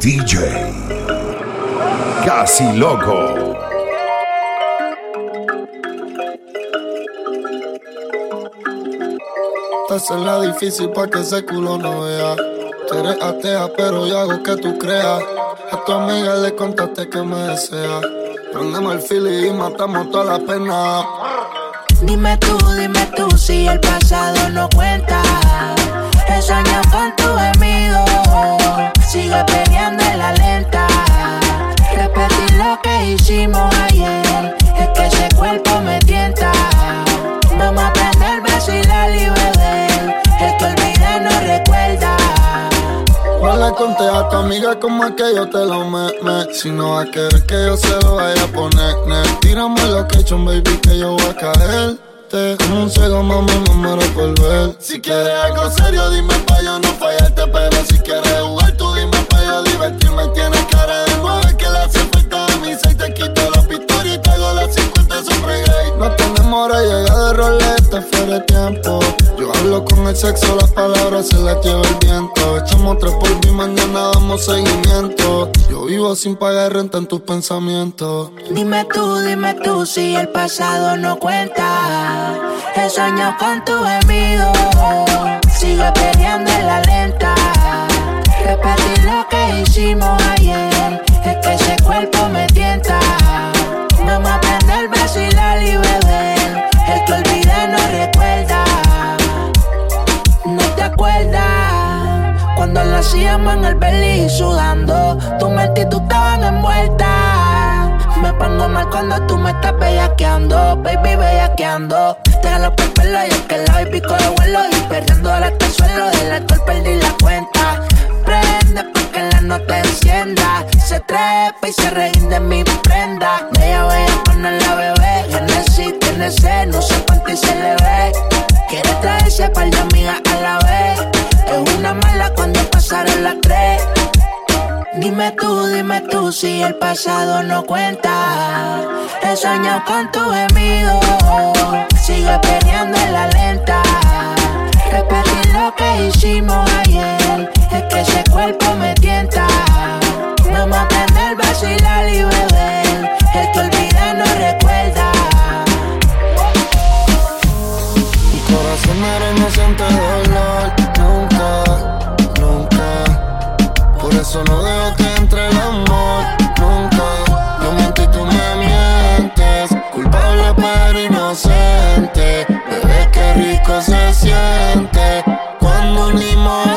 DJ Casi Loco. Te la difícil para que ese culo no vea. Tú eres atea, pero yo hago que tú creas. A tu amiga le contaste que me desea. Prendemos el fili y matamos toda la pena. Dime tú, dime tú si el pasado no cuenta. He con tu. Sigue peleando en la lenta. Repetir lo que hicimos ayer. Es que ese cuerpo me tienta. Vamos a aprender, vacilar y beber. El que olvida no recuerda. No le conté a tu amiga como es que yo te lo me, Si no va a querer que yo se lo vaya a poner, Tírame lo que he hecho, baby, que yo voy a caer. Como un ciego, mamá, me muero por ver. Si quieres algo serio, dime pa' yo no fallarte. Pero si quieres jugar, sexo, las palabras se las lleva el viento. Echamos tres por mi mañana damos seguimiento. Yo vivo sin pagar renta en tus pensamientos. Dime tú, dime tú si el pasado no cuenta. He soñado con tu gemido. Sigue peleando en la lenta. Repetir lo que hicimos ayer. Es que ese cuerpo me tienta. El belly sudando. Tu mente y tú estaban envueltas. Me pongo mal cuando tú me estás bellaqueando, baby, bellaqueando. Te jalo por pelo y es que la baby de vuelo y perdiendo hasta el suelo. Del alcohol perdí la cuenta. Prende pa' que la nota encienda. Se trepa y se rinde mi prenda. Bella, bella, poner la bebé. Genesis tiene sed, no sé cuánto y se le ve. Quiere traerse par de amigas a la vez. Es una mala cuando pasaron las tres. Dime tú, dime tú si el pasado no cuenta. He soñado con tu gemido. Sigue peleando en la lenta. Repetir lo que hicimos ayer. Es que ese cuerpo me tienta. Vamos a aprender, vacilar y beber. El que olvida no recuerda. Mi corazón era inocente de dolor. Nunca, nunca. Por eso no rico se siente. Cuando unimos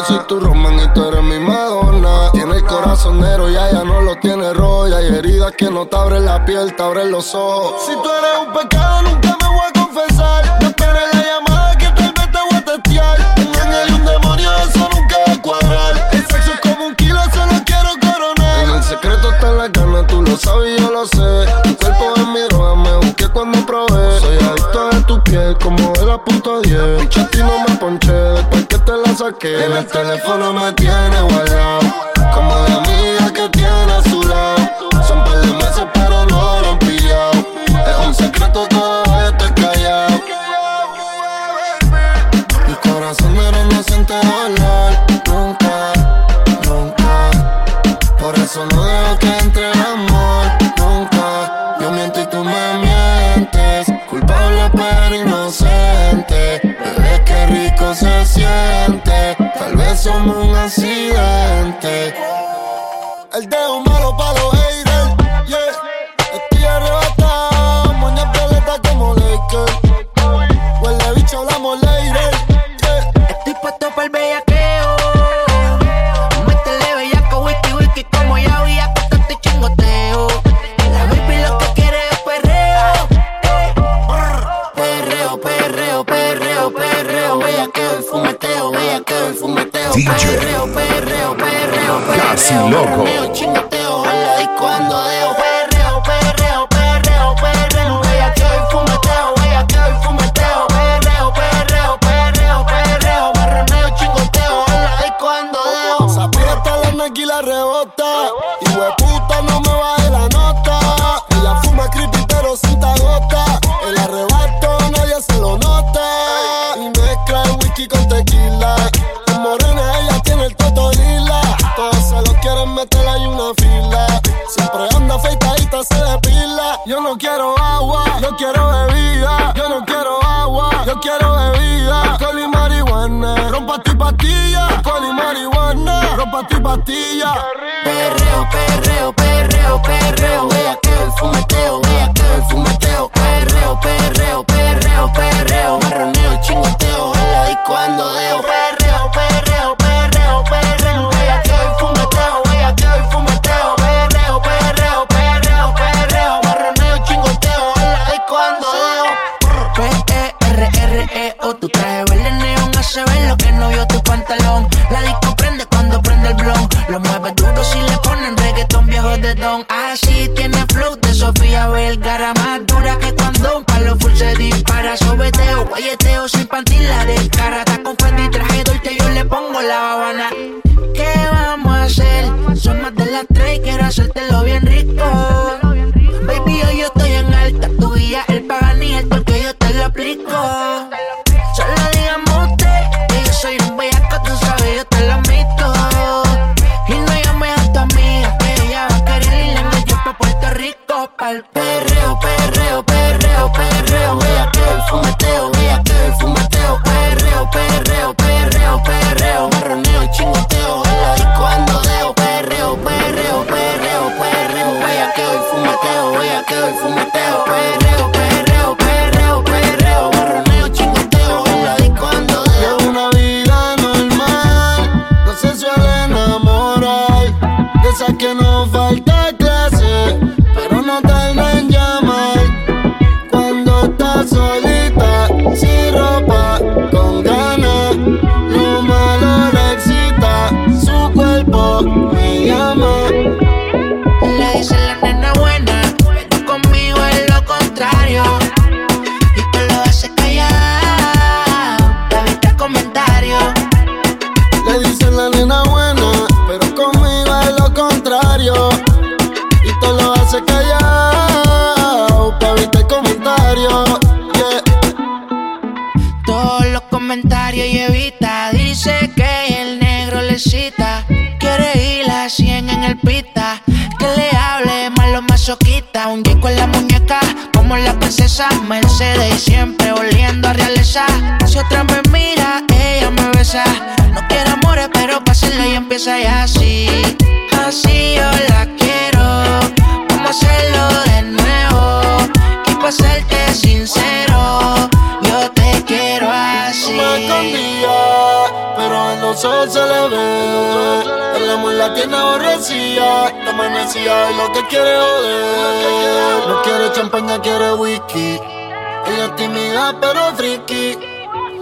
yo soy tu Roman y tú eres mi Madonna. Tiene el corazón negro y ella no lo tiene. Y hay heridas que no te abren la piel, te abren los ojos. Si tú eres un pecado, nunca me voy a confesar. No esperes la llamada que tal vez te voy a testear. Un ángel y un demonio, eso nunca va a cuadrar. El sexo es como un kilo, solo quiero coronar. En el secreto está la gana, tú lo sabes y yo lo sé. Tu cuerpo es mi droga, me busqué cuando probé. Soy adicto a tu piel, como de la punto 10. Picha, a ti no me ponché, en el teléfono me tiene guardado. Como la amiga que tiene a su lado. Son par de meses, pero no lo han pillado. Es un secreto, todo esto callado. Mi corazón era no siente dolor. Nunca, nunca. Por eso no dejo que entre el amor. Nunca. Yo miento y tú me mientes. Culpable pero inocente. Somos un accidente. El dedo DJ. Perreo, perreo, perreo. Casi loco. Meter ahí una fila. Siempre anda afeitadita, se depila. Yo no quiero agua, yo quiero bebida. Yo no quiero agua, yo quiero bebida. Alcohol y marihuana. Rompa ti pastilla. Alcohol y marihuana. Rompa ti pastilla. Perreo, perreo, perreo, perreo. No quiere amores, pero hacerlo y empieza ya así. Así yo la quiero. Vamos a hacerlo de nuevo. Y para serte sincero, yo te quiero así. No me escondía, pero en los ojos se le ve. El amor la tiene aborrecida, está amanecida y lo que quiere joder. No quiere champaña, quiere whisky. Ella es tímida, pero friki.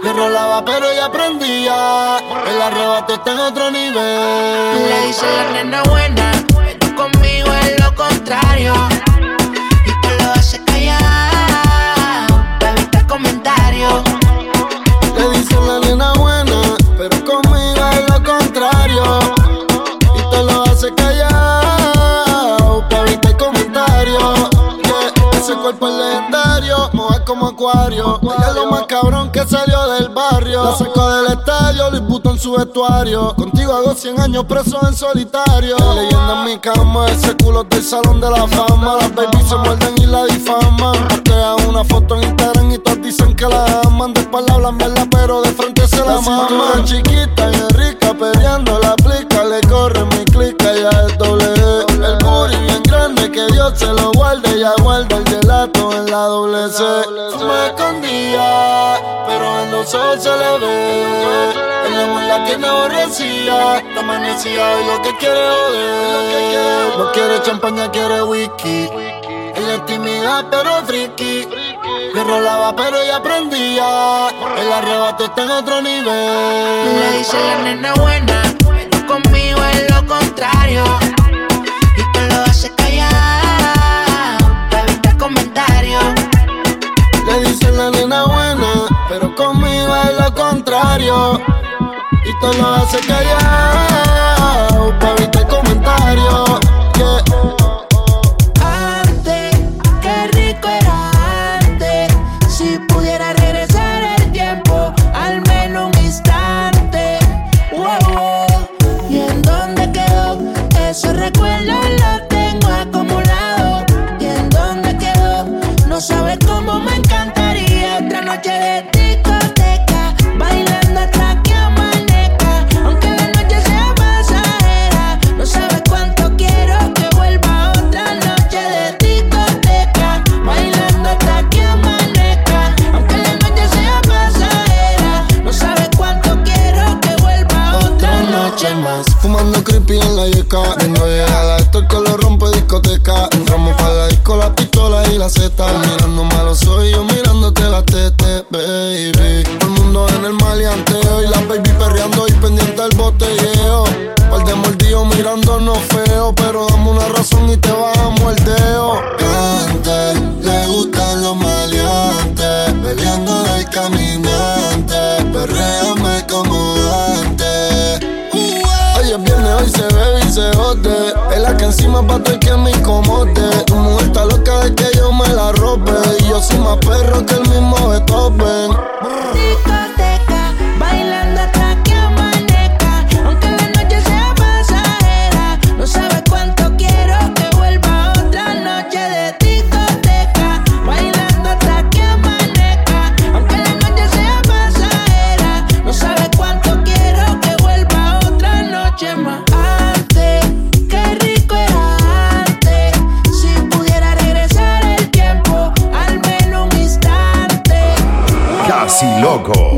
Le rolaba, pero ella aprendía. El arrebato está en otro nivel. Le dice la nena buena, que conmigo es lo contrario. Y que lo hace callar, para evitar comentarios. Le dice la nena buena, pero conmigo es lo contrario. Y te lo hace callar, para evitar comentarios. Yeah, ese cuerpo es legendario, moja como acuario. Ella es lo más cabrón que salió de barrio. La sacó del estadio, Luis puto en su vestuario. Contigo hago 100 años preso en solitario. leyenda en mi cama, ese culo del salón de la fama. Las babies se muerden y la difaman. Postean una foto en Instagram y todos dicen que la aman. De espalda hablan verdad, pero de frente se la, la chiquita y rica, peleando la plica. Le corre que Dios se lo guarde. Ya guarda el gelato en la doble C. Me escondía, pero en los ojos se le ve. El amor la tiene aborrecida. Está amanecida y lo que quiere joder. No quiere champaña, quiere whisky. Ella es tímida pero friki. Que rolaba pero ella aprendía. El arrebato está en otro nivel. Le dice la nena buena, conmigo es lo contrario. La nena buena, pero conmigo es lo contrario. Y te lo hace callar, la yeca. Tengo llegada, esto el que lo rompe discoteca. Entramos para la disco, la pistola y la zeta. Mirando malo soy yo mirándote la tete, baby. El mundo en el maleanteo y la baby perreando y pendiente al botelleo. Par de mordidos mirándonos feo, pero dame una más pato que mi comote. Tu mujer está loca de que yo me la robe. Y yo soy más perro que el mismo Beethoven. loco.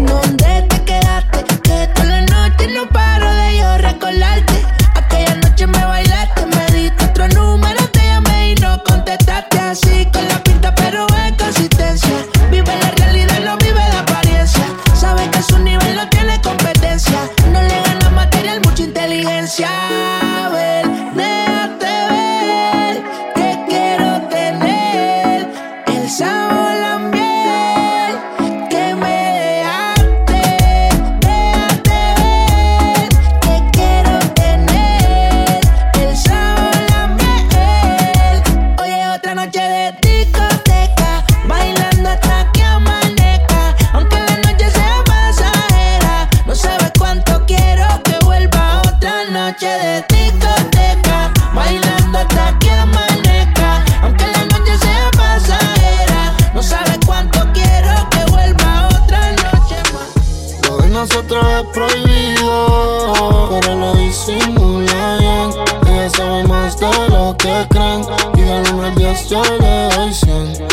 Pantalón te queda bien. Me encanta verte de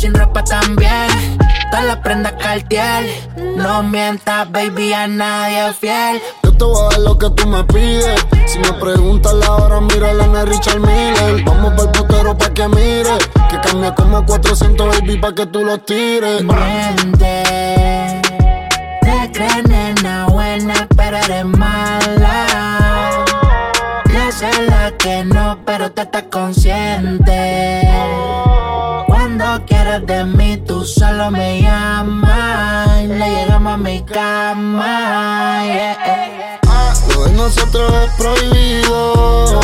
sin ropa también. Todas las prenda cartier. No mientas, baby, a nadie fiel. Yo te voy a dar lo que tú me pides. Si me preguntas la hora, mírala en el Richard Miller. Vamos para el putero pa' que mire. Que cambia como 400, baby, pa' que tú lo tires. Miente. Te crees nena buena, pero eres mala. Yo sé la que no, pero te estás consciente. De mí, tú solo me llamas. Le llegamos a mi cama. yeah. Lo de nosotros es prohibido,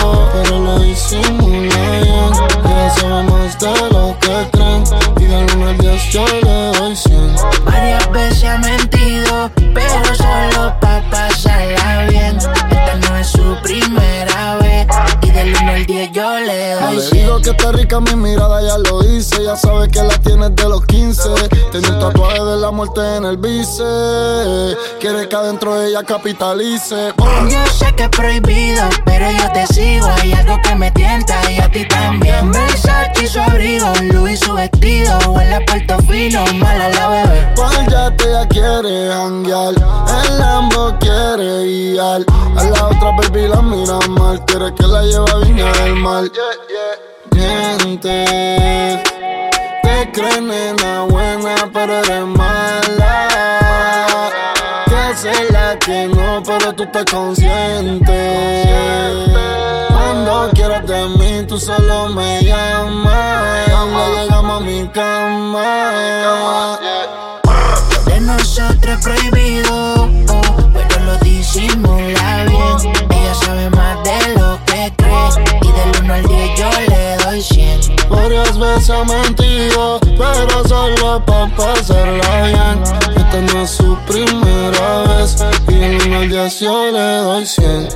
muerte en el bíceps. Quiere que adentro de ella capitalice. Oh, Yo sé que es prohibido, pero yo te sigo. Hay algo que me tienta y a ti también. Versace y su abrigo, Louis su vestido. Huele a puerto fino, mala la bebé. Cual ya te ya quiere janguear. El Lambo quiere guiar. A la otra baby la mira mal. Quiere que la lleve a Viña del Mar. Mientes. Crees nena buena, pero eres mala. Que sé la que no, pero tú estás consciente. Cuando quieras de mí, tú solo me llamas. Cuando llegamos a mi cama. De nosotros prohibido, oh, pero lo disimula bien. Ella sabe más de lo que cree. Y del 1 al 10 yo le doy 100. Varias veces ha mentido, pero solo pa' pasarla bien. Esta no es su primera vez, y en 10 yo le doy 100.